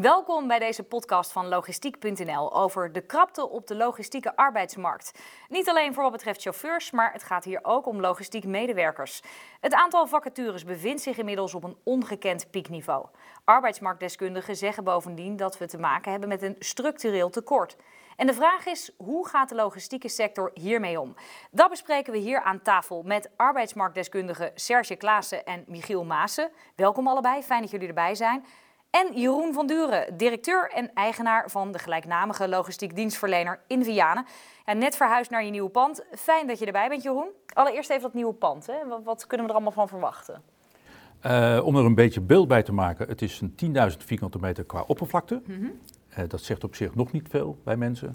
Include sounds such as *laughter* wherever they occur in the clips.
Welkom bij deze podcast van logistiek.nl over de krapte op de logistieke arbeidsmarkt. Niet alleen voor wat betreft chauffeurs, maar het gaat hier ook om logistiek medewerkers. Het aantal vacatures bevindt zich inmiddels op een ongekend piekniveau. Arbeidsmarktdeskundigen zeggen bovendien dat we te maken hebben met een structureel tekort. En de vraag is, hoe gaat de logistieke sector hiermee om? Dat bespreken we hier aan tafel met arbeidsmarktdeskundigen Serge Klaassen en Michiel Maassen. Welkom allebei, fijn dat jullie erbij zijn. En Jeroen van Duren, directeur en eigenaar van de gelijknamige logistiek dienstverlener in Vianen. Ja, net verhuisd naar je nieuwe pand. Fijn dat je erbij bent, Jeroen. Allereerst even dat nieuwe pand. Hè. Wat, wat, kunnen we er allemaal van verwachten? Uh, om er een beetje beeld bij te maken, het is een 10.000 vierkante meter qua oppervlakte. Mm -hmm. uh, dat zegt op zich nog niet veel bij mensen.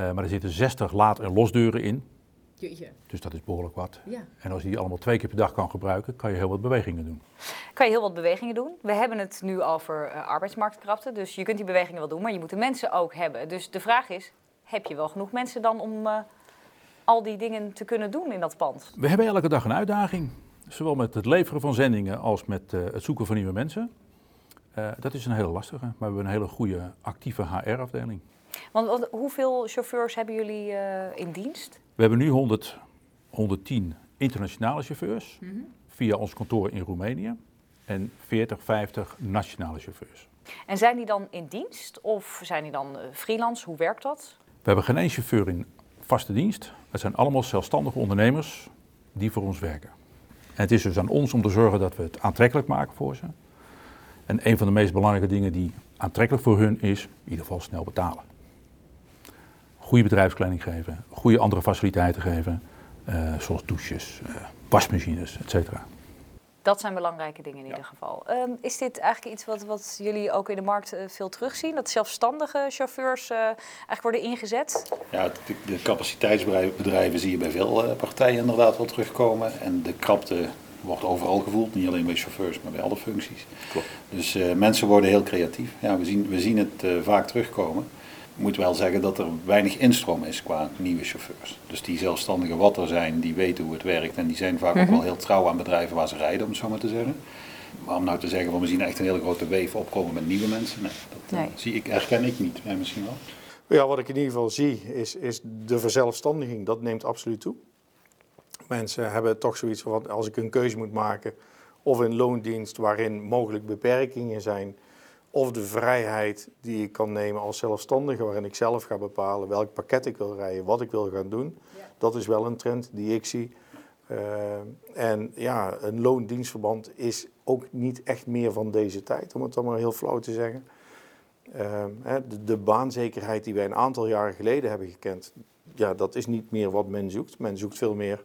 Uh, maar er zitten 60 laad- en losdeuren in. Jeetje. Dus dat is behoorlijk wat. Ja. En als je die allemaal twee keer per dag kan gebruiken, kan je heel wat bewegingen doen. Kan je heel wat bewegingen doen. We hebben het nu over uh, arbeidsmarktkrachten. Dus je kunt die bewegingen wel doen, maar je moet de mensen ook hebben. Dus de vraag is, heb je wel genoeg mensen dan om uh, al die dingen te kunnen doen in dat pand? We hebben elke dag een uitdaging. Zowel met het leveren van zendingen als met uh, het zoeken van nieuwe mensen. dat is een hele lastige, maar we hebben een hele goede actieve HR-afdeling. Want, want, hoeveel chauffeurs hebben jullie in dienst? We hebben nu 100, 110 internationale chauffeurs mm -hmm. via ons kantoor in Roemenië en 40, 50 nationale chauffeurs. En zijn die dan in dienst of zijn die dan freelance? Hoe werkt dat? We hebben geen één chauffeur in vaste dienst. Het zijn allemaal zelfstandige ondernemers die voor ons werken. En het is dus aan ons om te zorgen dat we het aantrekkelijk maken voor ze. En een van de meest belangrijke dingen die aantrekkelijk voor hun is, in ieder geval snel betalen goede bedrijfskleding geven, goede andere faciliteiten geven, uh, zoals douches, uh, wasmachines, et cetera. Dat zijn belangrijke dingen in ja. ieder geval. Um, is dit eigenlijk iets wat, wat jullie ook in de markt uh, veel terugzien? Dat zelfstandige chauffeurs eigenlijk worden ingezet? Ja, de, de capaciteitsbedrijven zie je bij veel partijen inderdaad wel terugkomen. En de krapte wordt overal gevoeld, niet alleen bij chauffeurs, maar bij alle functies. Klopt. Dus mensen worden heel creatief. Ja, we, zien, we zien het vaak terugkomen. Ik moet wel zeggen dat er weinig instroom is qua nieuwe chauffeurs. Dus die zelfstandigen wat er zijn, die weten hoe het werkt. En die zijn vaak mm -hmm. ook wel heel trouw aan bedrijven waar ze rijden, om het zo maar te zeggen. Maar om nou te zeggen, van we zien echt een hele grote wave opkomen met nieuwe mensen. Nee, dat nee. zie ik, herken ik niet. Jij misschien wel? Ja, wat ik in ieder geval zie, is, is de verzelfstandiging. Dat neemt absoluut toe. Mensen hebben toch zoiets van, als ik een keuze moet maken... of in loondienst waarin mogelijk beperkingen zijn of de vrijheid die ik kan nemen als zelfstandige, waarin ik zelf ga bepalen welk pakket ik wil rijden, wat ik wil gaan doen. Ja. Dat is wel een trend die ik zie. Uh, en ja, een loondienstverband is ook niet echt meer van deze tijd, om het dan maar heel flauw te zeggen. Uh, de, de, baanzekerheid die wij een aantal jaren geleden hebben gekend, ja, dat is niet meer wat men zoekt. Men zoekt veel meer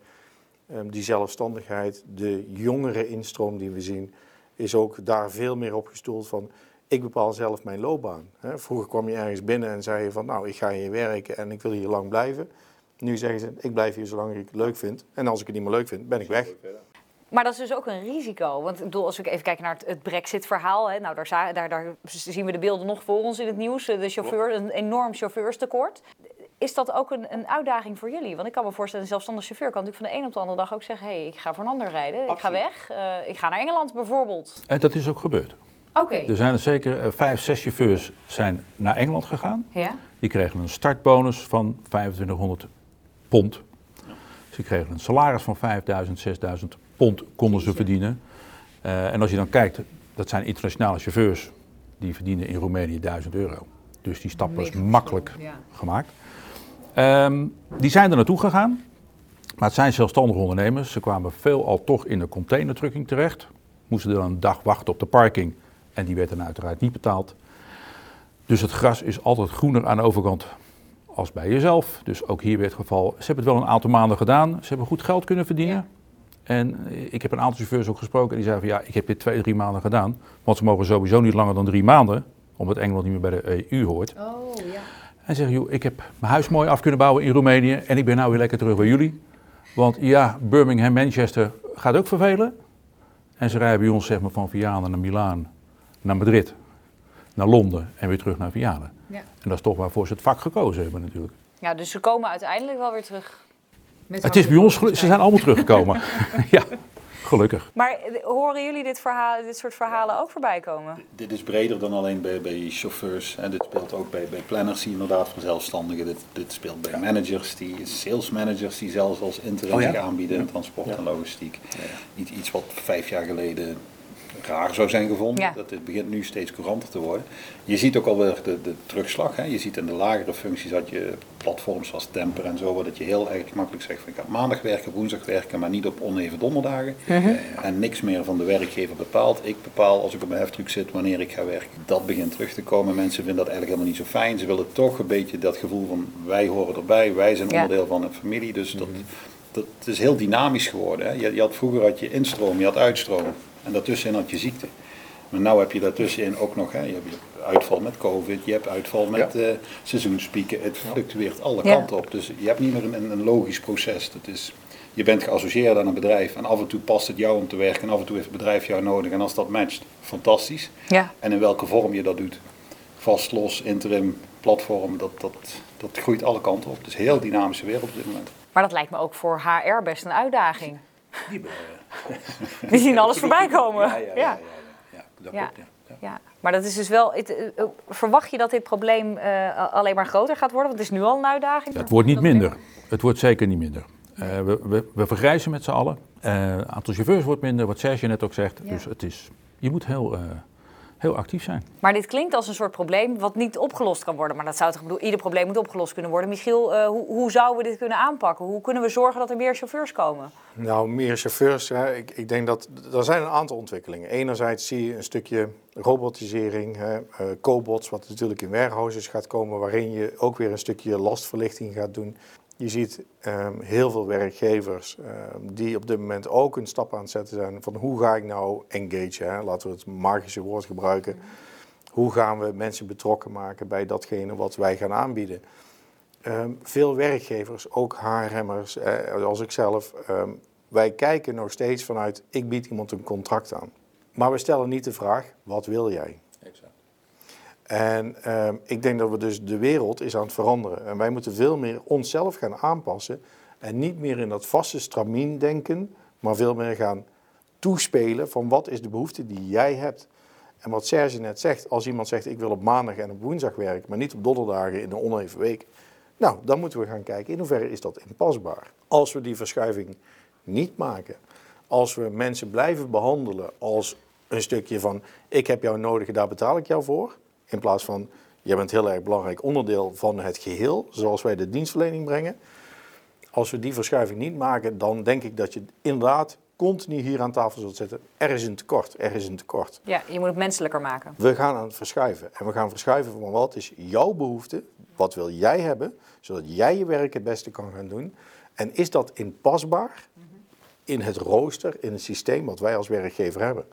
um, die zelfstandigheid. De jongere instroom die we zien, is ook daar veel meer op gestoeld van ik bepaal zelf mijn loopbaan. Vroeger kwam je ergens binnen en zei je van nou, ik ga hier werken en ik wil hier lang blijven. Nu zeggen ze, ik blijf hier zolang ik het leuk vind. En als ik het niet meer leuk vind, ben ik weg. Maar dat is dus ook een risico. Want ik bedoel, als we even kijken naar het, het Brexit-verhaal. Hè, nou, daar, daar, daar, zien we de beelden nog voor ons in het nieuws. De chauffeur, een enorm chauffeurstekort. Is dat ook een, een uitdaging voor jullie? Want ik kan me voorstellen, een zelfstandig chauffeur kan natuurlijk van de een op de andere dag ook zeggen... hé, hey, ik ga voor een ander rijden, Absoluut. ik ga weg, uh, ik ga naar Engeland bijvoorbeeld. En dat is ook gebeurd. Okay. Er zijn er zeker uh, vijf, zes chauffeurs zijn naar Engeland gegaan. Ja. Die kregen een startbonus van 2500 pond. Ze kregen een salaris van 5000, 6000 pond konden ze verdienen. Uh, en als je dan kijkt, dat zijn internationale chauffeurs. Die verdienen in Roemenië 1000 euro. Dus die stap was makkelijk ja. gemaakt. Um, die zijn er naartoe gegaan. Maar het zijn zelfstandige ondernemers. Ze kwamen veelal toch in de containerdrukking terecht. Moesten er een dag wachten op de parking. En die werd dan uiteraard niet betaald. Dus het gras is altijd groener aan de overkant als bij jezelf. Dus ook hier weer het geval. Ze hebben het wel een aantal maanden gedaan. Ze hebben goed geld kunnen verdienen. Ja. En ik heb een aantal chauffeurs ook gesproken. En die zeiden van ja, ik heb dit twee, drie maanden gedaan. Want ze mogen sowieso niet langer dan drie maanden. Omdat Engeland niet meer bij de EU hoort. Oh, ja. En zeggen, joh, ik heb mijn huis mooi af kunnen bouwen in Roemenië. En ik ben nou weer lekker terug bij jullie. Want ja, Birmingham, Manchester gaat ook vervelen. En ze rijden bij ons zeg maar, van Vianen naar Milaan naar Madrid, naar Londen en weer terug naar Vianen. Ja. En dat is toch waarvoor ze het vak gekozen hebben natuurlijk. Ja, dus ze komen uiteindelijk wel weer terug. Met het is bij ons, ze zijn allemaal teruggekomen. *laughs* ja, Gelukkig. Maar eh, horen jullie dit, verhaal, dit soort verhalen ook voorbij komen? Dit is breder dan alleen bij, bij chauffeurs. En dit speelt ook bij, bij planners die inderdaad voor zelfstandigen. Dit, dit speelt bij managers, die, sales managers die zelfs als interim Oh ja? aanbieden in transport en logistiek. Iets, iets wat vijf jaar geleden raar zou zijn gevonden. Ja. Dat dit begint nu steeds couranter te worden. Je ziet ook alweer de, de terugslag. Hè. Je ziet in de lagere functies dat je platforms zoals Temper en zo, waar dat je heel erg makkelijk zegt van ik ga maandag werken, woensdag werken, maar niet op oneven donderdagen. En niks meer van de werkgever bepaalt. Ik bepaal als ik op mijn heftruck zit wanneer ik ga werken. Dat begint terug te komen. Mensen vinden dat eigenlijk helemaal niet zo fijn. Ze willen toch een beetje dat gevoel van wij horen erbij, wij zijn Ja. onderdeel van een familie. Dus dat, dat is heel dynamisch geworden. Hè. Je, je had, vroeger had je instroom, je had uitstroom. En daartussenin had je ziekte. Maar nu heb je daartussenin ook nog, hè, je hebt uitval met covid, je hebt uitval met eh, seizoenspieken. Het fluctueert alle Ja. kanten op. Dus je hebt niet meer een, een logisch proces. Dat is, je bent geassocieerd aan een bedrijf en af en toe past het jou om te werken en af en toe heeft het bedrijf jou nodig. En als dat matcht, fantastisch. Ja. En in welke vorm je dat doet. Vast, los, interim, platform, dat, dat, dat groeit alle kanten op. Het is een heel dynamische wereld op dit moment. Maar dat lijkt me ook voor HR best een uitdaging. Die hebben, eh, *laughs* We zien alles voorbij komen. Ja, ja, ja. ja, ja, Dat Ja. klopt, ja. Maar dat is dus wel. het, eh, eh, verwacht je dat dit probleem eh, alleen maar groter gaat worden? Want het is nu al een uitdaging. Het wordt niet minder. Het wordt zeker niet minder. Eh, we, we, we vergrijzen met z'n allen. Eh, Het aantal chauffeurs wordt minder, wat Serge net ook zegt. Ja. Dus het is, je moet heel, eh, heel actief zijn. Maar dit klinkt als een soort probleem wat niet opgelost kan worden. Maar dat zou toch bedoel, ieder probleem moet opgelost kunnen worden. Michiel, eh, hoe, hoe zouden we dit kunnen aanpakken? Hoe kunnen we zorgen dat er meer chauffeurs komen? Nou, meer chauffeurs. Hè. Ik, ik denk dat er zijn een aantal ontwikkelingen. Enerzijds zie je een stukje robotisering, hè, eh, cobots, wat natuurlijk in warehouses gaat komen, waarin je ook weer een stukje lastverlichting gaat doen. Je ziet ehm, heel veel werkgevers ehm, die op dit moment ook een stap aan het zetten zijn van hoe ga ik nou engage, laten we het magische woord gebruiken. Hoe gaan we mensen betrokken maken bij datgene wat wij gaan aanbieden? Ehm, veel werkgevers, ook HRM'ers, eh, als ik zelf, wij kijken nog steeds vanuit ik bied iemand een contract aan. Maar we stellen niet de vraag, wat wil jij? En ehm, ik denk dat we dus de wereld is aan het veranderen. En wij moeten veel meer onszelf gaan aanpassen. En niet meer in dat vaste stramien denken, maar veel meer gaan toespelen van wat is de behoefte die jij hebt. En wat Serge net zegt, als iemand zegt ik wil op maandag en op woensdag werken, maar niet op donderdagen in een oneven week. Nou, dan moeten we gaan kijken in hoeverre is dat inpasbaar. Als we die verschuiving niet maken, als we mensen blijven behandelen als een stukje van ik heb jou nodig, daar betaal ik jou voor. In plaats van jij bent heel erg belangrijk onderdeel van het geheel, zoals wij de dienstverlening brengen. Als we die verschuiving niet maken, dan denk ik dat je inderdaad continu hier aan tafel zult zitten. Er is een tekort, er is een tekort. Ja, je moet het menselijker maken. We gaan aan het verschuiven. En we gaan verschuiven van wat is jouw behoefte? Wat wil jij hebben? Zodat jij je werk het beste kan gaan doen. En is dat inpasbaar in het rooster, in het systeem wat wij als werkgever hebben?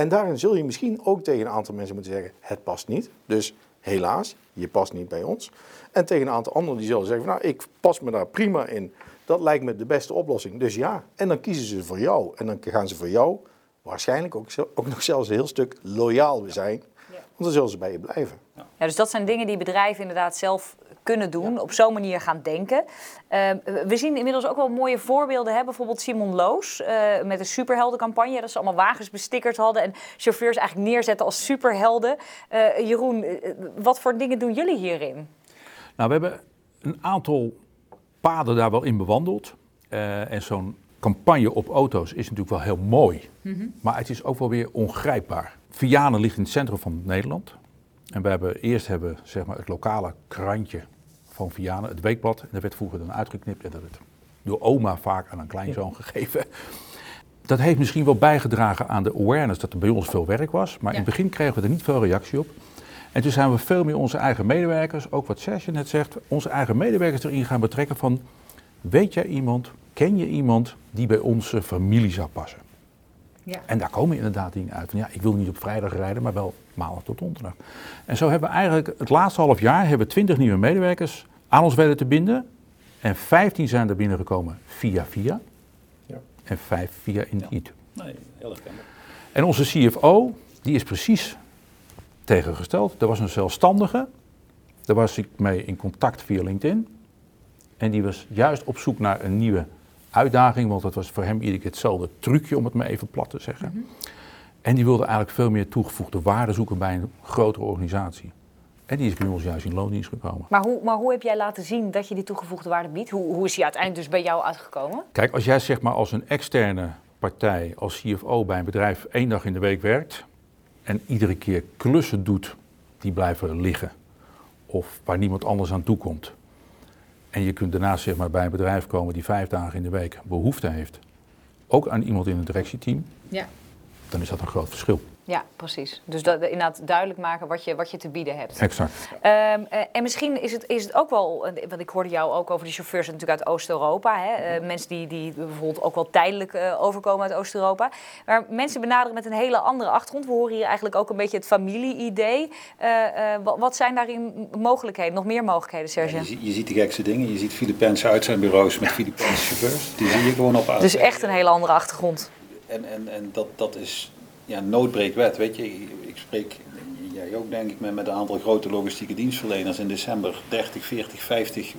En daarin zul je misschien ook tegen een aantal mensen moeten zeggen: het past niet. Dus helaas, je past niet bij ons. En tegen een aantal anderen die zullen zeggen: van, nou, ik pas me daar prima in. Dat lijkt me de beste oplossing. Dus ja, en dan kiezen ze voor jou. En dan gaan ze voor jou waarschijnlijk ook, ook nog zelfs een heel stuk loyaal zijn. Want dan zullen ze bij je blijven. Ja, dus dat zijn dingen die bedrijven inderdaad zelf kunnen doen, op zo'n manier gaan denken. Eh, we zien inmiddels ook wel mooie voorbeelden. Hè? Bijvoorbeeld Simon Loos eh, met een superheldencampagne. Dat ze allemaal wagens bestickerd hadden en chauffeurs eigenlijk neerzetten als superhelden. Eh, Jeroen, eh, wat voor dingen doen jullie hierin? Nou, we hebben een aantal paden daar wel in bewandeld. En zo'n campagne op auto's is natuurlijk wel heel mooi. Maar het is ook wel weer ongrijpbaar. Vianen ligt in het centrum van Nederland. En we hebben eerst hebben, zeg maar, het lokale krantje van Vianen, het weekblad. En dat werd vroeger dan uitgeknipt en dat werd door oma vaak aan een kleinzoon gegeven. Dat heeft misschien wel bijgedragen aan de awareness dat er bij ons veel werk was. Maar in het begin kregen we er niet veel reactie op. En toen zijn we veel meer onze eigen medewerkers, ook wat Serge net zegt, onze eigen medewerkers erin gaan betrekken van, weet jij iemand, ken je iemand die bij onze familie zou passen? Ja. En daar komen inderdaad dingen uit van, ja, ik wil niet op vrijdag rijden, maar wel maandag tot donderdag. En zo hebben we eigenlijk het laatste half jaar hebben we 20 nieuwe medewerkers aan ons weten te binden. En 15 zijn er binnengekomen via via. Ja. En 5 via Indeed. Nee, heel herkenbaar. En onze CFO, die is precies tegengesteld. Er was een zelfstandige, daar was ik mee in contact via LinkedIn. En die was juist op zoek naar een nieuwe uitdaging, want dat was voor hem iedere keer hetzelfde trucje, om het maar even plat te zeggen. Mhm. En die wilde eigenlijk veel meer toegevoegde waarde zoeken bij een grotere organisatie. En die is bij ons juist in loondienst gekomen. Maar hoe, maar hoe heb jij laten zien dat je die toegevoegde waarde biedt? Hoe, hoe is die uiteindelijk dus bij jou uitgekomen? Kijk, als jij zeg maar als een externe partij, als CFO bij een bedrijf één dag in de week werkt en iedere keer klussen doet die blijven liggen of waar niemand anders aan toe komt. En je kunt daarnaast zeg maar bij een bedrijf komen die vijf dagen in de week behoefte heeft, ook aan iemand in het directieteam, Ja. dan is dat een groot verschil. Ja, precies. Dus dat, inderdaad duidelijk maken wat je, wat je te bieden hebt. Exact. Ehm, eh, en misschien is het, is het ook wel, eh, want ik hoorde jou ook over de chauffeurs natuurlijk uit Oost-Europa. hè, eh, mensen die, die bijvoorbeeld ook wel tijdelijk eh, overkomen uit Oost-Europa. Maar mensen benaderen met een hele andere achtergrond. We horen hier eigenlijk ook een beetje het familie-idee. Eh, eh, wat, wat zijn daarin mogelijkheden, nog meer mogelijkheden, Serge? Je, ziet- je ziet de gekste dingen. Je ziet Filipijnse uitzendbureaus met Filipijnse chauffeurs. Die zie je gewoon op Dus echt een hele andere achtergrond. En, en, en dat, dat is ja, noodbreekwet. Weet je, ik, spreek, jij ook denk ik, met, met een aantal grote logistieke dienstverleners in december 30, 40, 50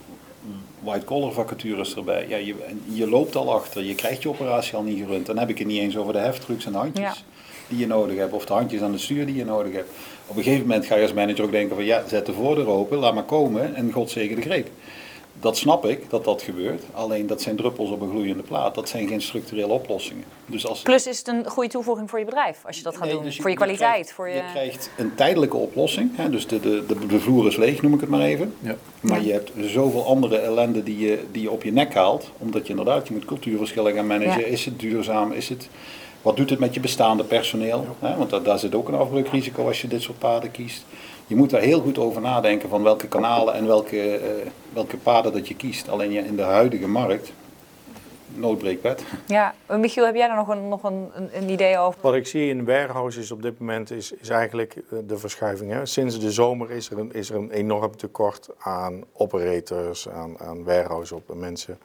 white-collar vacatures erbij. Ja, je, je loopt al achter, je krijgt je operatie al niet gerund. Dan heb ik het niet eens over de heftrucks en handjes Ja. die je nodig hebt, of de handjes aan het stuur die je nodig hebt. Op een gegeven moment ga je als manager ook denken van ja, zet de voordeur open, laat maar komen en God zegen de greep. Dat snap ik, dat dat gebeurt. Alleen dat zijn druppels op een gloeiende plaat. Dat zijn geen structurele oplossingen. Dus als, Plus is het een goede toevoeging voor je bedrijf als je dat gaat Nee, doen. dus voor je kwaliteit. krijgt, voor je... je krijgt een tijdelijke oplossing. Hè, dus de, de, de, de vloer is leeg, noem ik het maar even. Ja. Maar je hebt zoveel andere ellende die je, die je op je nek haalt. Omdat je inderdaad, je moet cultuurverschillen gaan managen. Ja. Is het duurzaam? Is het, wat doet het met je bestaande personeel? Hè, want daar, daar zit ook een afbreukrisico als je dit soort paden kiest. Je moet daar heel goed over nadenken van welke kanalen en welke, eh, welke paden dat je kiest. Alleen ja, in de huidige markt, noodbreekwet. Ja, Michiel, heb jij daar nog een, nog een, een, idee over? Wat ik zie in warehouses op dit moment is, is eigenlijk eh, de verschuiving. Hè. Sinds de zomer is er, een, is er een enorm tekort aan operators, aan, aan warehouse op mensen.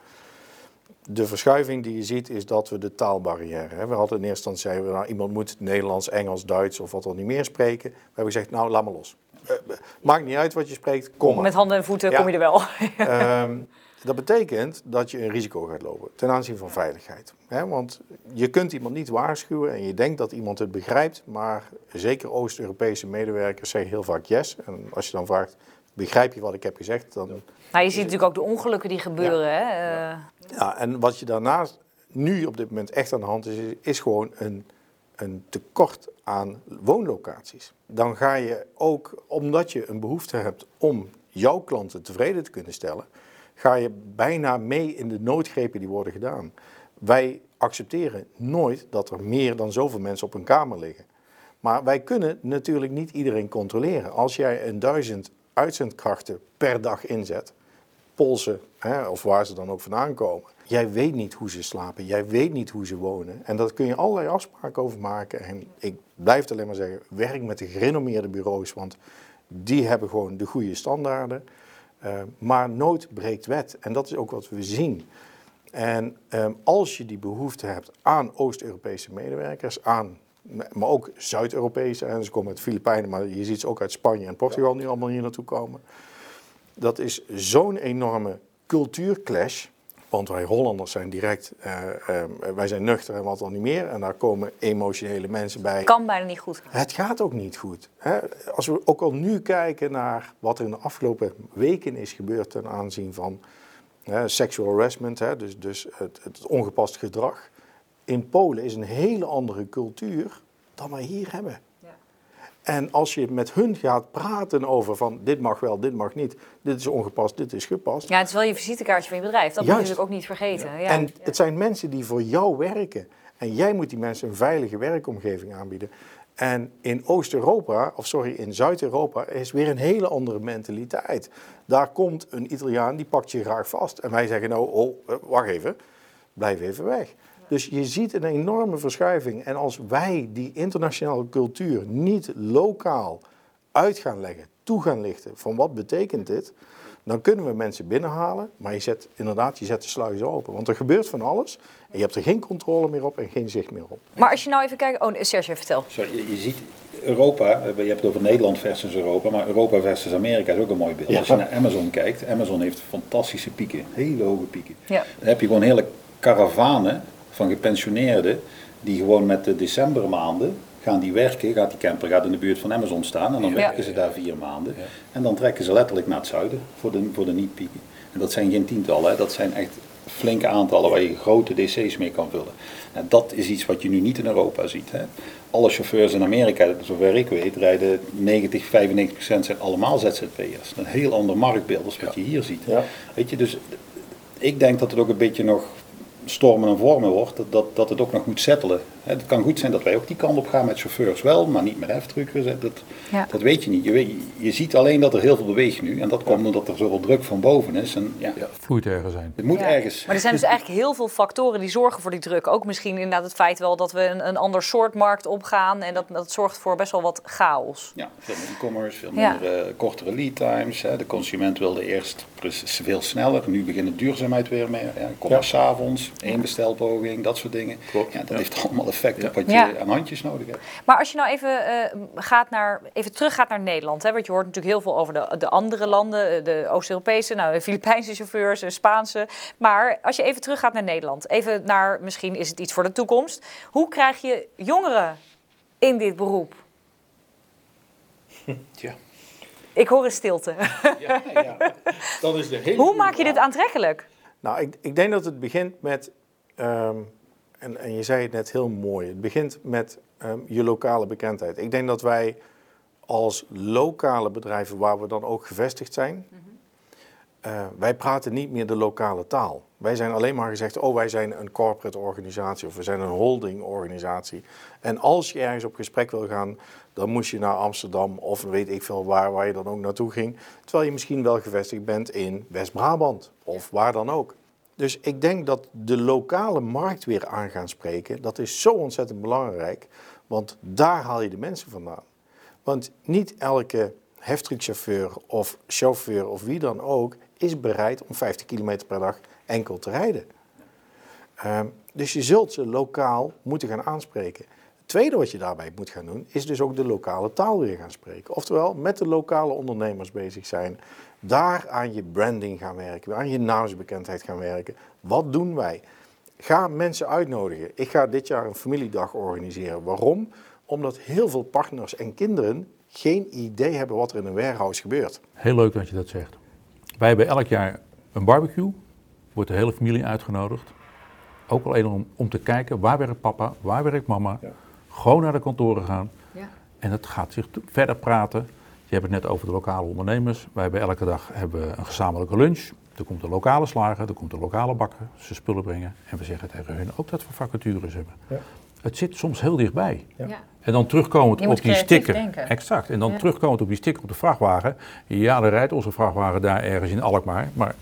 De verschuiving die je ziet is dat we de taalbarrière hebben. We hadden in eerste instantie zeiden we, nou, iemand moet Nederlands, Engels, Duits of wat dan niet meer spreken. We hebben gezegd, nou laat maar los. Eh, maakt niet uit wat je spreekt, kom maar. Met handen en voeten Ja. kom je er wel. *laughs* Ehm, dat betekent dat je een risico gaat lopen ten aanzien van veiligheid. Want je kunt iemand niet waarschuwen en je denkt dat iemand het begrijpt, maar zeker Oost-Europese medewerkers zeggen heel vaak yes. En als je dan vraagt, begrijp je wat ik heb gezegd? Dan, Nou, je ziet natuurlijk ook de ongelukken die gebeuren. Hè? Eh, ja, en wat je daarnaast nu op dit moment echt aan de hand is, is gewoon een, een tekort aan woonlocaties. Dan ga je ook, omdat je een behoefte hebt om jouw klanten tevreden te kunnen stellen, ga je bijna mee in de noodgrepen die worden gedaan. Wij accepteren nooit dat er meer dan zoveel mensen op een kamer liggen. Maar wij kunnen natuurlijk niet iedereen controleren. Als jij een duizend uitzendkrachten per dag inzet, polsen, hè, of waar ze dan ook vandaan komen. Jij weet niet hoe ze slapen, jij weet niet hoe ze wonen. En daar kun je allerlei afspraken over maken. En ik blijf alleen maar zeggen, werk met de gerenommeerde bureaus, want die hebben gewoon de goede standaarden. Eh, maar nood breekt wet. En dat is ook wat we zien. En ehm, als je die behoefte hebt aan Oost-Europese medewerkers, aan, maar ook Zuid-Europese, en ze komen uit de Filipijnen, maar je ziet ze ook uit Spanje en Portugal nu allemaal hier naartoe komen. Dat is zo'n enorme cultuurclash. Want wij Hollanders zijn direct, eh, eh, wij zijn nuchter en wat dan niet meer. En daar komen emotionele mensen bij. kan bijna niet goed. Het gaat ook niet goed. Hè? Als we ook al nu kijken naar wat er in de afgelopen weken is gebeurd ten aanzien van hè, sexual harassment, hè, dus, dus het, het ongepast gedrag. In Polen is een hele andere cultuur dan wij hier hebben. En als je met hun gaat praten over van dit mag wel, dit mag niet, dit is ongepast, dit is gepast. Ja, het is wel je visitekaartje van je bedrijf. Dat moet je Juist. natuurlijk ook niet vergeten. Ja. En het zijn mensen die voor jou werken. En jij moet die mensen een veilige werkomgeving aanbieden. En in Oost-Europa, of sorry, in Zuid-Europa is weer een hele andere mentaliteit. Daar komt een Italiaan, die pakt je graag vast. En wij zeggen nou, oh, wacht even, blijf even weg. Dus je ziet een enorme verschuiving. En als wij die internationale cultuur niet lokaal uit gaan leggen, toe gaan lichten van wat betekent dit, dan kunnen we mensen binnenhalen. Maar je zet inderdaad, je zet de sluizen open. Want er gebeurt van alles. En je hebt er geen controle meer op en geen zicht meer op. Maar als je nou even kijkt... Oh, Serge, vertel. Sorry, je, je ziet Europa, je hebt het over Nederland versus Europa, maar Europa versus Amerika is ook een mooi beeld. Ja. Als je naar Amazon kijkt, Amazon heeft fantastische pieken, hele hoge pieken. Ja. Dan heb je gewoon hele karavanen van gepensioneerden die gewoon met de decembermaanden gaan die werken, gaat die camper gaat in de buurt van Amazon staan en dan Ja. werken ze daar vier maanden. En dan trekken ze letterlijk naar het zuiden voor de, voor de niet-pieken. En dat zijn geen tientallen, hè, dat zijn echt flinke aantallen waar je grote DC's mee kan vullen. En dat is iets wat je nu niet in Europa ziet. Hè. Alle chauffeurs in Amerika, zover ik weet, rijden 90, 95 procent zijn allemaal ZZP'ers. Een heel ander marktbeeld als wat je hier ziet. Ja. Weet je, dus ik denk dat het ook een beetje nog stormen en vormen wordt, dat, dat, het ook nog moet settelen. Het kan goed zijn dat wij ook die kant op gaan met chauffeurs wel, maar niet met heftruckers. Dat, Ja. dat weet je niet. Je, weet, je ziet alleen dat er heel veel beweegt nu en dat komt omdat er zoveel druk van boven is. En ja, Vloeit ergens zijn. het moet Ja. ergens. Maar er zijn dus eigenlijk heel veel factoren die zorgen voor die druk. Ook misschien inderdaad het feit wel dat we een, een ander soort markt opgaan. En dat, dat zorgt voor best wel wat chaos. Ja, veel meer e-commerce, veel Ja. minder eh, kortere lead times. Hè. De consument wilde eerst precies veel sneller. Nu begint duurzaamheid weer meer. Ja, kom maar Ja. s'avonds, één bestelpoging, dat soort dingen. Klopt, Ja, dat ja. heeft allemaal effect op wat je Ja. aan handjes nodig hebt. Maar als je nou even, eh, gaat naar, even terug gaat naar Nederland. Hè, want je hoort natuurlijk heel veel over de, de andere landen. eh, De Oost-Europese, nou, de Filipijnse chauffeurs, de Spaanse. Maar als je even terug gaat naar Nederland. Even naar, misschien is het iets voor de toekomst. Hoe krijg je jongeren in dit beroep? *laughs* Tja. Ik hoor een stilte. Ja, ja. *laughs* Dat is de hele Hoe maak je dit aantrekkelijk? Nou, ik, ik denk dat het begint met, ehm, en, en je zei het net heel mooi, het begint met ehm, je lokale bekendheid. Ik denk dat wij als lokale bedrijven, waar we dan ook gevestigd zijn, eh, wij praten niet meer de lokale taal. Wij zijn alleen maar gezegd, oh wij zijn een corporate organisatie of we zijn een holding organisatie. En als je ergens op gesprek wil gaan, dan moest je naar Amsterdam of weet ik veel waar, waar je dan ook naartoe ging. Terwijl je misschien wel gevestigd bent in West-Brabant of waar dan ook. Dus ik denk dat de lokale markt weer aan gaan spreken, dat is zo ontzettend belangrijk. Want daar haal je de mensen vandaan. Want niet elke heftruckchauffeur of chauffeur of wie dan ook is bereid om 50 kilometer per dag enkel te rijden. Ehm, dus je zult ze lokaal moeten gaan aanspreken. Het tweede wat je daarbij moet gaan doen, is dus ook de lokale taal weer gaan spreken. Oftewel, met de lokale ondernemers bezig zijn. Daar aan je branding gaan werken, aan je naamsbekendheid gaan werken. Wat doen wij? Ga mensen uitnodigen. Ik ga dit jaar een familiedag organiseren. Waarom? Omdat heel veel partners en kinderen geen idee hebben wat er in een warehouse gebeurt. Heel leuk dat je dat zegt. Wij hebben elk jaar een barbecue. Wordt de hele familie uitgenodigd. Ook alleen om, om te kijken waar werkt papa, waar werkt mama. Gewoon naar de kantoren gaan. Ja. En het gaat zich verder praten. Je hebt het net over de lokale ondernemers. Wij hebben elke dag hebben een gezamenlijke lunch. Er komt een lokale slager, er komt een lokale bakker. Ze spullen brengen. En we zeggen tegen hun ook dat we vacatures hebben. Ja. Het zit soms heel dichtbij. Ja. En dan terugkomend op die sticker. denken. Exact. En dan Ja. terugkomend op die sticker op de vrachtwagen. Ja, er rijdt onze vrachtwagen daar ergens in Alkmaar. Maar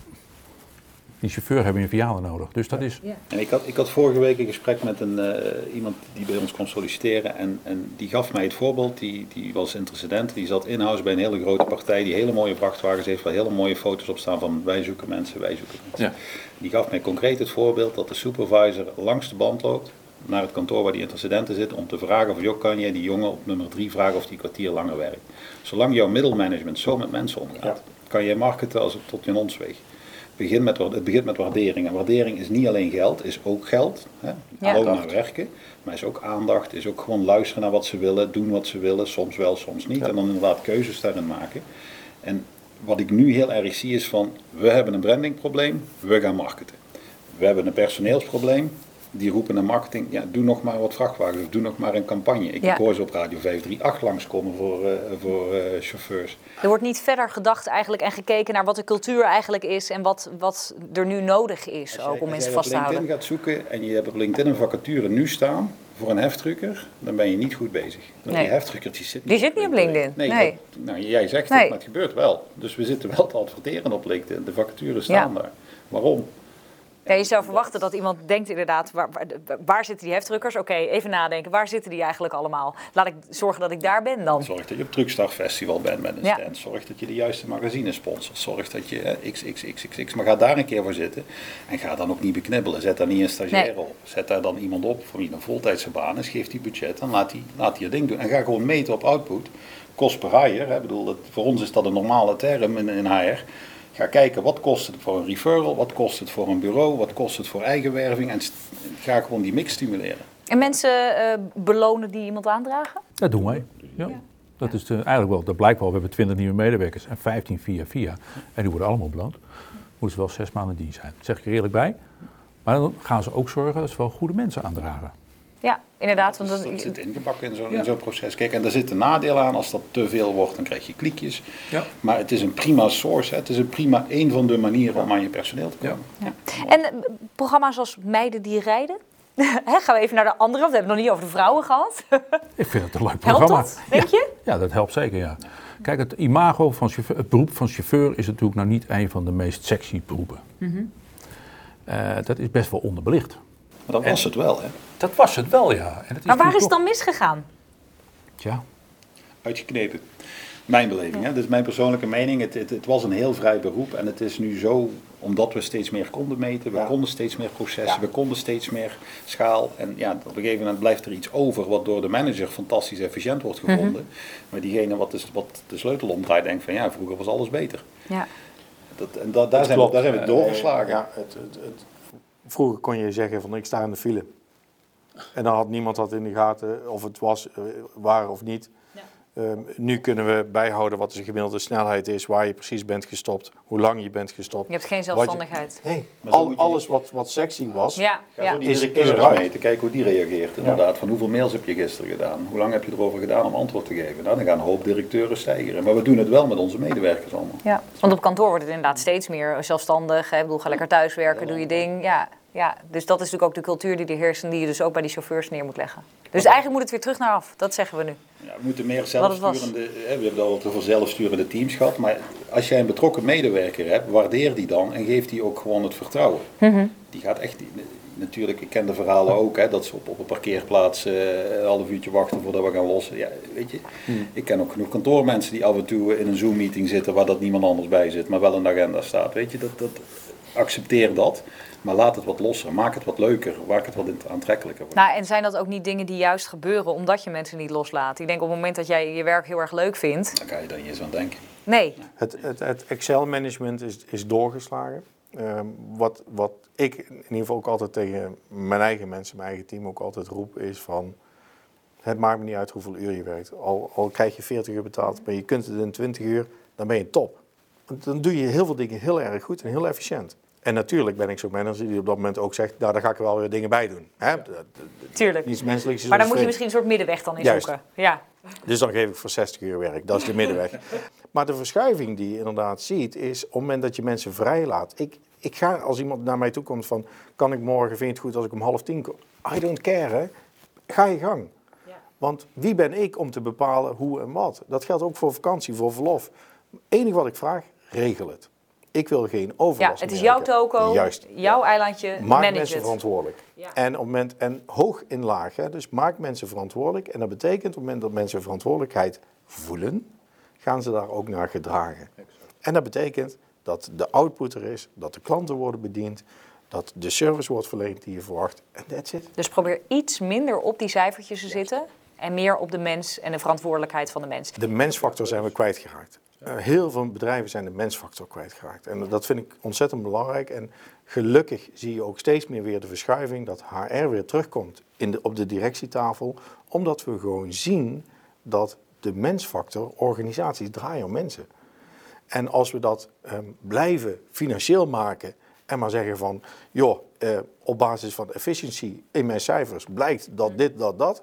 die chauffeur hebben een vianen nodig. Dus dat is. En ik had, ik had vorige week een gesprek met een, eh, iemand die bij ons kon solliciteren. En, en die gaf mij het voorbeeld. Die, die was intercedent. Die zat in-house bij een hele grote partij. Die hele mooie vrachtwagens heeft. Waar hele mooie foto's op staan van wij zoeken mensen, wij zoeken mensen. Ja. Die gaf mij concreet het voorbeeld dat de supervisor langs de band loopt. Naar het kantoor waar die intercedenten zit. Om te vragen of joh, kan jij die jongen op nummer drie vragen of die kwartier langer werkt. Zolang jouw middelmanagement zo met mensen omgaat. Kan jij marketen als het tot in ons weegt. Begin met, het begint met waardering. En waardering is niet alleen geld, is ook geld. Hè? Ja. Loon naar werken. Maar is ook aandacht, is ook gewoon luisteren naar wat ze willen, doen wat ze willen, soms wel, soms niet. En dan inderdaad keuzes daarin maken. En wat ik nu heel erg zie is van, we hebben een brandingprobleem, we gaan marketen. We hebben een personeelsprobleem, die roepen naar marketing, ja, doe nog maar wat vrachtwagens of doe nog maar een campagne. Ik, Ja. hoor ze op Radio 538 langskomen voor, eh, voor eh, chauffeurs. Er wordt niet verder gedacht eigenlijk en gekeken naar wat de cultuur eigenlijk is en wat, wat er nu nodig is Als ook om als mensen vast te op LinkedIn houden. gaat zoeken en je hebt op LinkedIn een vacature nu staan voor een heftrucker, dan ben je niet goed bezig. Want Nee. Die heftrucker die zit Die zit niet op LinkedIn, Nee, nee. dat- nou, jij zegt Nee. het, maar het gebeurt wel. Dus we zitten wel te adverteren op LinkedIn. De vacatures staan Ja. daar. Waarom? Je zou verwachten dat iemand denkt inderdaad, waar, waar, zitten die heftruckers? Oké, even nadenken, waar zitten die eigenlijk allemaal? Laat ik zorgen dat ik daar ben dan. Zorg dat je op Truckstar Festival bent met een Ja. stand. Zorg dat je de juiste magazines sponsort. Zorg dat je eh, XXXXX. Maar ga daar een keer voor zitten. En ga dan ook niet beknibbelen. Zet daar niet een stagiair Nee. op. Zet daar dan iemand op voor wie een voltijdse baan is. Geef die budget en laat die, laat die je ding doen. En ga gewoon meten op output. Kost per hire. Hè. Ik bedoel, dat, voor ons is dat een normale term in, in HR. Ga kijken wat kost het voor een referral, wat kost het voor een bureau, wat kost het voor eigenwerving. En ga gewoon die mix stimuleren. En mensen eh, belonen die iemand aandragen? Dat doen wij. Ja. Dat is de, eigenlijk wel, dat blijkt wel. We hebben 20 nieuwe medewerkers en 15 via via. En die worden allemaal beloond. Moeten ze wel zes maanden dienst zijn. Dat zeg ik er eerlijk bij. Maar dan gaan ze ook zorgen dat ze wel goede mensen aandragen. Ja, inderdaad. Want dat, dat zit ingebakken in zo'n in zo'n proces. Kijk, en daar zit een nadeel aan. Als dat te veel wordt, dan krijg je kliekjes. Ja. Maar het is een prima source. Hè. Het is een prima een van de manieren om aan je personeel te komen. En eh, programma's als Meiden die rijden? *laughs* Hè, gaan we even naar de andere, want we hebben het nog niet over de vrouwen gehad. *laughs* Ik vind het een leuk Helpt programma. dat, denk je? Ja, dat helpt zeker, ja. Kijk, het imago van chauffeur, het beroep van chauffeur is natuurlijk nou niet een van de meest sexy beroepen. Mhm. Eh, dat is best wel onderbelicht. Maar dat was het wel, hè. Dat was het wel, ja. En het Maar waar is het dan misgegaan? toch- Ja, Uitgeknepen. Mijn beleving, hè. dat is mijn persoonlijke mening. Het, het, het was een heel vrij beroep en het is nu zo, omdat we steeds meer konden meten, we Ja. konden steeds meer processen, Ja. we konden steeds meer schaal. En ja, op een gegeven moment blijft er iets over wat door de manager fantastisch efficiënt wordt gevonden. Maar diegene wat de, wat de sleutel omdraait, denkt van ja, vroeger was alles beter. Ja. Dat, en da- daar, zijn we, daar zijn we Eh, doorgeslagen. ja, het, het, het- vroeger kon je zeggen van ik sta in de file. En dan had niemand dat in de gaten of het was eh, waar of niet. Ehm, nu kunnen we bijhouden wat de gemiddelde snelheid is, waar je precies bent gestopt, hoe lang je bent gestopt. Je hebt geen je- zelfstandigheid. Nee, al, je- alles wat, wat sexy was, Ja, ja. Is- eruit. meten, kijken hoe die reageert. Inderdaad, van hoeveel mails heb je gisteren gedaan? Hoe lang heb je erover gedaan om antwoord te geven? Nou, dan gaan een hoop directeuren stijgen. Maar we doen het wel met onze medewerkers allemaal. ja. Want op kantoor wordt het inderdaad steeds meer zelfstandig. Hè? Ik bedoel, ga lekker thuiswerken, doe je ding. Ja, ja. Dus dat is natuurlijk ook de cultuur die er heerst en die je dus ook bij die chauffeurs neer moet leggen. Dus eigenlijk moet het weer terug naar af. Dat zeggen we nu. Ja, we moeten meer zelfsturende, hè, we hebben al wat over zelfsturende teams gehad, maar als jij een betrokken medewerker hebt, waardeer die dan en geef die ook gewoon het vertrouwen. Mhm. Die gaat echt, natuurlijk, ik ken de verhalen ook, hè, dat ze op, op een parkeerplaats eh, een half uurtje wachten voordat we gaan lossen. Ja, weet je, Hmm. ik ken ook genoeg kantoormensen die af en toe in een Zoom-meeting zitten waar dat niemand anders bij zit, maar wel de agenda staat. Weet je, dat, dat, accepteer dat, maar laat het wat losser, maak het wat leuker, maak het wat aantrekkelijker. Nou, en zijn dat ook niet dingen die juist gebeuren omdat je mensen niet loslaat? Ik denk op het moment dat jij je werk heel erg leuk vindt. Dan ga je daar niet eens aan denken. Nee. Het, het, het Excel-management is, is doorgeslagen. Ehm, wat, wat ik in ieder geval ook altijd tegen mijn eigen mensen, mijn eigen team ook altijd roep, is van... Het maakt me niet uit hoeveel uur je werkt. Al, al krijg je 40 uur betaald, maar je kunt het in 20 uur, dan ben je top. Want dan doe je heel veel dingen heel erg goed en heel efficiënt. En natuurlijk ben ik zo'n manager die op dat moment ook zegt, nou, daar ga ik er wel weer dingen bij doen. Hè? Tuurlijk. Niets menselijks is Maar dan moet je misschien een soort middenweg dan in Juist. zoeken. Ja. Dus dan geef ik voor 60 uur werk. Dat is de middenweg. *laughs* maar de verschuiving die je inderdaad ziet, is op het moment dat je mensen vrij laat. Ik, ik ga als iemand naar mij toe komt van, kan ik morgen, vind je het goed als ik om half tien kom? I don't care, hè. Ga je gang. Want wie ben ik om te bepalen hoe en wat? Dat geldt ook voor vakantie, voor verlof. Het enige wat ik vraag, regel het. Ik wil geen ja, overlast het is jouw toko, Juist. jouw eilandje, Maak manage mensen verantwoordelijk. Ja. En, op het moment, en hoog in laag. Hè? Dus maak mensen verantwoordelijk. En dat betekent op het moment dat mensen verantwoordelijkheid voelen, gaan ze daar ook naar gedragen. En dat betekent dat de output er is, dat de klanten worden bediend, dat de service wordt verleend die je verwacht. En that's it. Dus probeer iets minder op die cijfertjes te zitten en meer op de mens en de verantwoordelijkheid van de mens. De mensfactor zijn we kwijtgeraakt. Eh, heel veel bedrijven zijn de mensfactor kwijtgeraakt. En dat vind ik ontzettend belangrijk. En gelukkig zie je ook steeds meer weer de verschuiving dat HR weer terugkomt in de, op de directietafel. Omdat we gewoon zien dat de mensfactor, organisaties draaien om mensen. En als we dat ehm, blijven financieel maken en maar zeggen van, joh, eh, op basis van efficiëntie in mijn cijfers blijkt dat dit, dat, dat.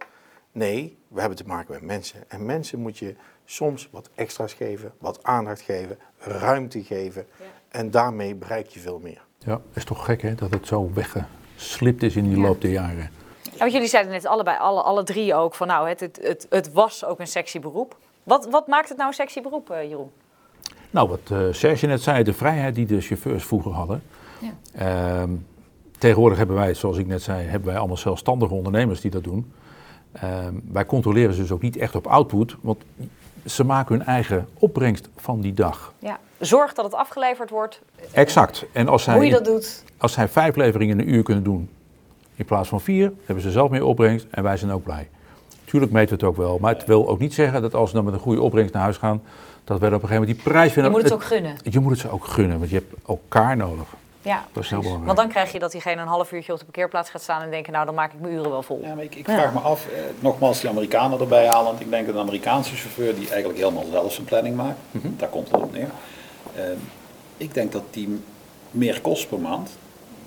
Nee, we hebben te maken met mensen. En mensen moet je soms wat extra's geven, wat aandacht geven, ruimte geven. En daarmee bereik je veel meer. Ja, is toch gek hè, dat het zo weggeslipt is in die Ja. loop der jaren. Ja, want jullie zeiden net allebei, alle, alle drie ook, van nou, het, het, het, het was ook een sexy beroep. Wat, wat maakt het nou een sexy beroep, eh, Jeroen? Nou, wat eh Serge net zei, de vrijheid die de chauffeurs vroeger hadden. Ja. Ehm, tegenwoordig hebben wij, zoals ik net zei, hebben wij allemaal zelfstandige ondernemers die dat doen. Ehm, wij controleren ze dus ook niet echt op output, want ze maken hun eigen opbrengst van die dag. Ja. Zorg dat het afgeleverd wordt, Exact. En als zij, hoe je dat doet. als zij vijf leveringen in een uur kunnen doen in plaats van vier, hebben ze zelf meer opbrengst en wij zijn ook blij. Tuurlijk meten we het ook wel. Maar het wil ook niet zeggen dat als we dan met een goede opbrengst naar huis gaan, dat wij dan op een gegeven moment die prijs Je vinden. moet het ook gunnen. Je moet het ze ook gunnen, want je hebt elkaar nodig. Ja, Dat is heel precies. belangrijk. Want dan krijg je dat diegene een half uurtje op de parkeerplaats gaat staan en denken, nou dan maak ik mijn uren wel vol. Ja, maar ik, ik vraag me af, eh, nogmaals die Amerikanen erbij halen, want ik denk dat een Amerikaanse chauffeur die eigenlijk helemaal zelf zijn planning maakt, daar komt het op neer. Eh, ik denk dat die meer kost per maand,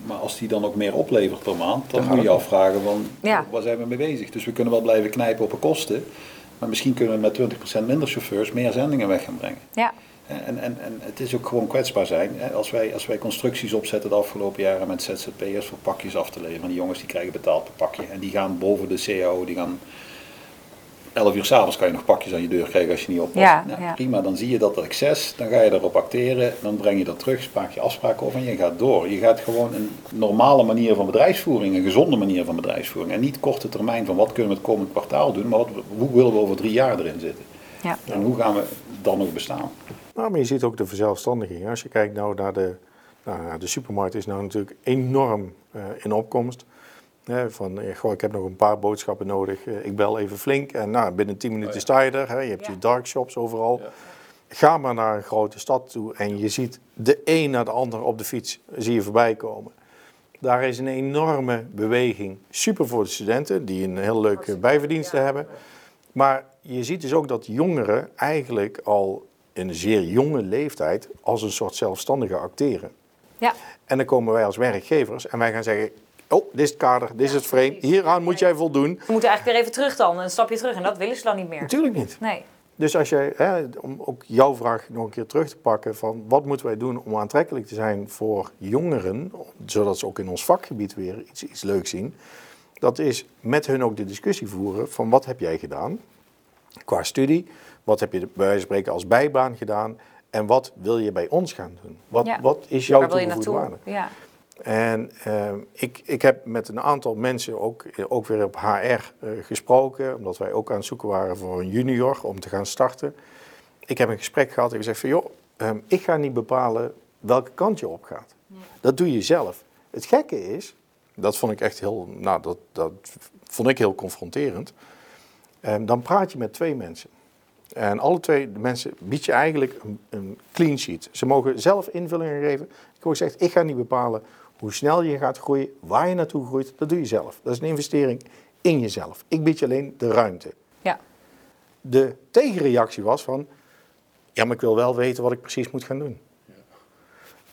maar als die dan ook meer oplevert per maand, dan moet je je afvragen van Ja. waar zijn we mee bezig. Dus we kunnen wel blijven knijpen op de kosten, maar misschien kunnen we met 20% minder chauffeurs meer zendingen weg gaan brengen. Ja, En, en, en het is ook gewoon kwetsbaar zijn. Als wij, als wij constructies opzetten de afgelopen jaren met ZZP'ers voor pakjes af te leveren. Die jongens die krijgen betaald per pakje. En die gaan boven de CAO, die gaan... 11 uur s'avonds kan je nog pakjes aan je deur krijgen als je niet oppast. Ja, Nou, ja. Prima, dan zie je dat excess, dan ga je daarop acteren, dan breng je dat terug, spraak je afspraken over en je gaat door. Je gaat gewoon een normale manier van bedrijfsvoering, een gezonde manier van bedrijfsvoering. En niet korte termijn van wat kunnen we het komend kwartaal doen, maar wat, hoe willen we over drie jaar erin zitten. ja. En hoe gaan we dan nog bestaan? Nou, maar je ziet ook de verzelfstandiging. Als je kijkt nou naar de, nou, ja, de supermarkt is nou natuurlijk enorm eh, in opkomst. Hè, van, eh, goh, ik heb nog een paar boodschappen nodig. eh, ik bel even flink en nou, binnen 10 minuten sta je er. Hè. Je hebt Ja. je dark shops overal. Ga maar naar een grote stad toe en je ziet de een na de ander op de fiets zie je voorbij komen. Daar is een enorme beweging. Super voor de studenten die een heel leuke bijverdiensten hebben. Maar je ziet dus ook dat jongeren eigenlijk al in een zeer jonge leeftijd als een soort zelfstandige acteren. ja. En dan komen wij als werkgevers en wij gaan zeggen, oh, dit is het kader, dit is het frame, hieraan moet jij voldoen. We moeten eigenlijk weer even terug dan, een stapje terug. En dat willen ze dan niet meer. Natuurlijk niet. Nee. Dus als jij, hè, om ook jouw vraag nog een keer terug te pakken van wat moeten wij doen om aantrekkelijk te zijn voor jongeren, zodat ze ook in ons vakgebied weer iets, iets leuks zien. Dat is met hun ook de discussie voeren van wat heb jij gedaan qua studie, wat heb je bij wijze van spreken als bijbaan gedaan en wat wil je bij ons gaan doen? Wat, Ja. wat is jouw toegevoegde naartoe? waarde? Ja. En ehm, ik, ik heb met een aantal mensen ook, ook weer op HR eh, gesproken, omdat wij ook aan het zoeken waren voor een junior om te gaan starten. Ik heb een gesprek gehad en gezegd van joh, ehm, ik ga niet bepalen welke kant je op gaat. Dat doe je zelf. Het gekke is, dat vond ik echt heel, nou dat, dat vond ik heel confronterend. Ehm, dan praat je met twee mensen. En alle twee de mensen bied je eigenlijk een, een clean sheet. Ze mogen zelf invullingen geven. Ik heb gezegd, ik ga niet bepalen hoe snel je gaat groeien, waar je naartoe groeit. Dat doe je zelf. Dat is een investering in jezelf. Ik bied je alleen de ruimte. Ja. De tegenreactie was van, ja, maar ik wil wel weten wat ik precies moet gaan doen.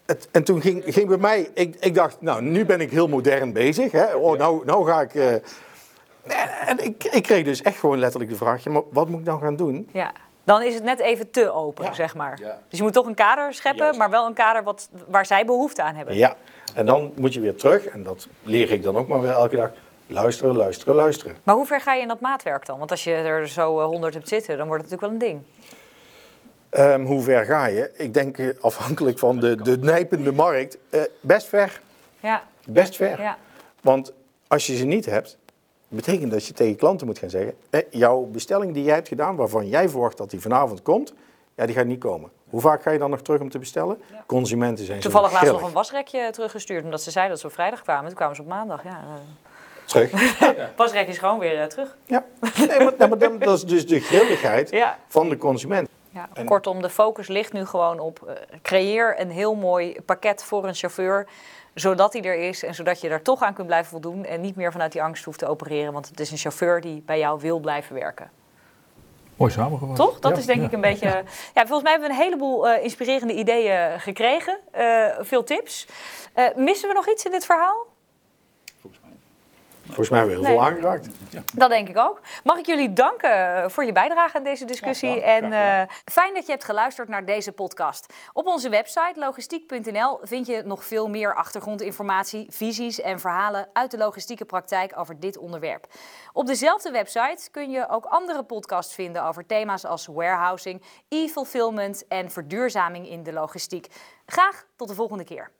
Het, en toen ging, ging bij mij, ik, ik dacht, nou, nu ben ik heel modern bezig. Hè? Oh, nou, nou ga ik... eh, en ik, ik kreeg dus echt gewoon letterlijk de vraag, ja, maar wat moet ik dan gaan doen? ja. Dan is het net even te open, zeg maar. Ja. Dus je moet toch een kader scheppen, Juist. maar wel een kader wat, waar zij behoefte aan hebben. Ja, en dan moet je weer terug, en dat leer ik dan ook maar weer elke dag, luisteren, luisteren, luisteren. Maar hoe ver ga je in dat maatwerk dan? Want als je er zo eh, honderd hebt zitten, dan wordt het natuurlijk wel een ding. Ehm, hoe ver ga je? Ik denk eh, afhankelijk van de, de nijpende markt, eh, best ver, Ja, best ver. ja. Want als je ze niet hebt, betekent dat je tegen klanten moet gaan zeggen, eh, jouw bestelling die jij hebt gedaan, waarvan jij verwacht dat die vanavond komt, ja, die gaat niet komen. Hoe vaak ga je dan nog terug om te bestellen? Consumenten zijn zo Toevallig laatst nog een wasrekje teruggestuurd, omdat ze zeiden dat ze op vrijdag kwamen. Toen kwamen ze op maandag. Ja, eh, Terug. *laughs* wasrekje is gewoon weer eh, terug. Ja, nee, maar, nee, maar dan- dat is dus de grilligheid Ja. van de consument. Ja, En- kortom, de focus ligt nu gewoon op creëer een heel mooi pakket voor een chauffeur, zodat hij er is en zodat je er toch aan kunt blijven voldoen en niet meer vanuit die angst hoeft te opereren, want het is een chauffeur die bij jou wil blijven werken. Mooi samengevat. Toch? Dat Ja, is denk ja. ik een beetje. Ja, volgens mij hebben we een heleboel eh, inspirerende ideeën gekregen, eh, veel tips. Eh, missen we nog iets in dit verhaal? Volgens mij hebben we heel Nee. veel aangeraakt. Dat denk ik ook. Mag ik jullie danken voor je bijdrage aan deze discussie. En eh, fijn dat je hebt geluisterd naar deze podcast. Op onze website logistiek.nl vind je nog veel meer achtergrondinformatie, visies en verhalen uit de logistieke praktijk over dit onderwerp. Op dezelfde website kun je ook andere podcasts vinden over thema's als warehousing, e-fulfillment en verduurzaming in de logistiek. Graag tot de volgende keer.